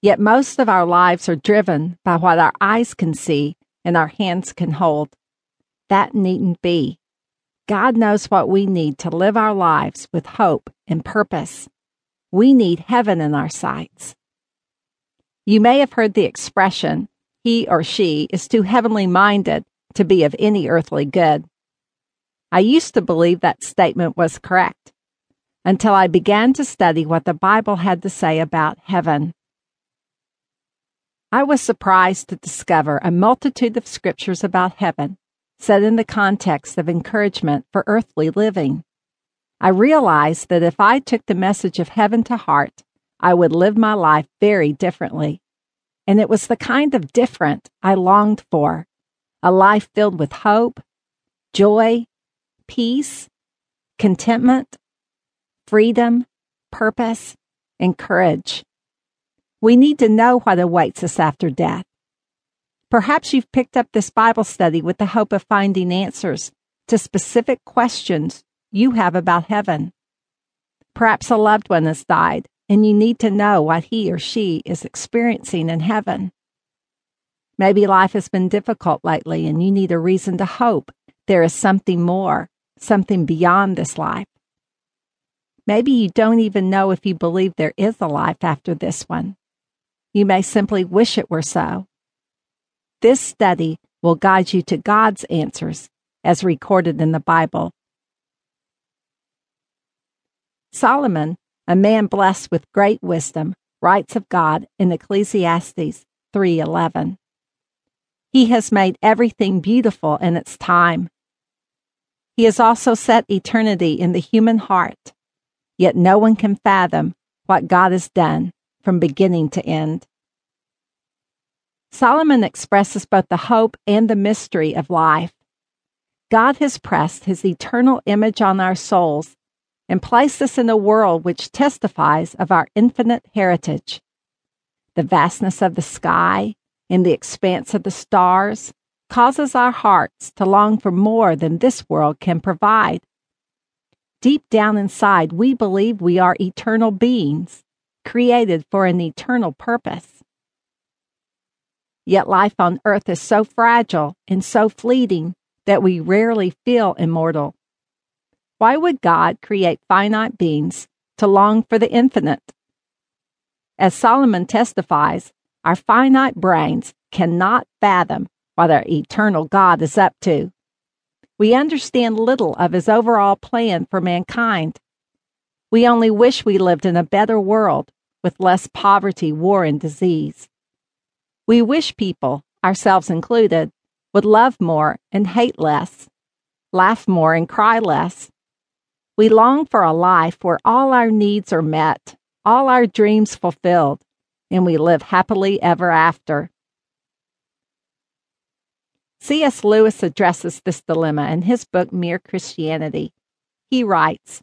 Yet most of our lives are driven by what our eyes can see and our hands can hold. That needn't be. God knows what we need to live our lives with hope and purpose. We need heaven in our sights. You may have heard the expression, he or she is too heavenly minded to be of any earthly good. I used to believe that statement was correct until I began to study what the Bible had to say about heaven. I was surprised to discover a multitude of scriptures about heaven set in the context of encouragement for earthly living. I realized that if I took the message of heaven to heart, I would live my life very differently. And it was the kind of different I longed for a life filled with hope, joy, peace, contentment, freedom, purpose, and courage. We need to know what awaits us after death. Perhaps you've picked up this Bible study with the hope of finding answers to specific questions you have about heaven. Perhaps a loved one has died and you need to know what he or she is experiencing in heaven. Maybe life has been difficult lately and you need a reason to hope there is something more, something beyond this life. Maybe you don't even know if you believe there is a life after this one. You may simply wish it were so. This study will guide you to God's answers as recorded in the Bible. Solomon, a man blessed with great wisdom, writes of God in Ecclesiastes 3:11. He has made everything beautiful in its time. He has also set eternity in the human heart, yet no one can fathom what God has done from beginning to end. Solomon expresses both the hope and the mystery of life. God has pressed his eternal image on our souls and placed us in a world which testifies of our infinite heritage. The vastness of the sky and the expanse of the stars causes our hearts to long for more than this world can provide. Deep down inside, we believe we are eternal beings created for an eternal purpose. Yet life on earth is so fragile and so fleeting that we rarely feel immortal. Why would God create finite beings to long for the infinite? As Solomon testifies, our finite brains cannot fathom what our eternal God is up to. We understand little of his overall plan for mankind. We only wish we lived in a better world with less poverty, war, and disease. We wish people, ourselves included, would love more and hate less, laugh more and cry less. We long for a life where all our needs are met, all our dreams fulfilled, and we live happily ever after. C.S. Lewis addresses this dilemma in his book Mere Christianity. He writes,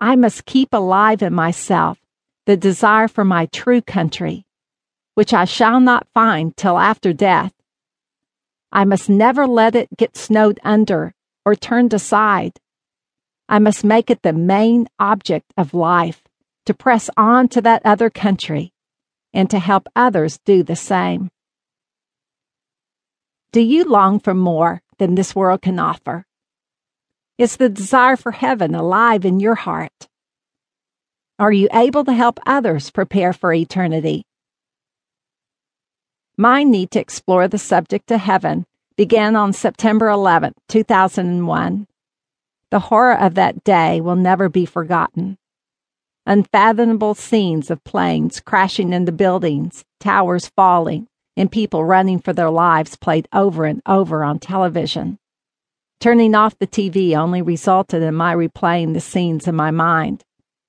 I must keep alive in myself the desire for my true country, which I shall not find till after death. I must never let it get snowed under or turned aside. I must make it the main object of life to press on to that other country and to help others do the same. Do you long for more than this world can offer? Is the desire for heaven alive in your heart? Are you able to help others prepare for eternity? My need to explore the subject of heaven began on September 11, 2001. The horror of that day will never be forgotten. Unfathomable scenes of planes crashing into buildings, towers falling, and people running for their lives played over and over on television. Turning off the TV only resulted in my replaying the scenes in my mind.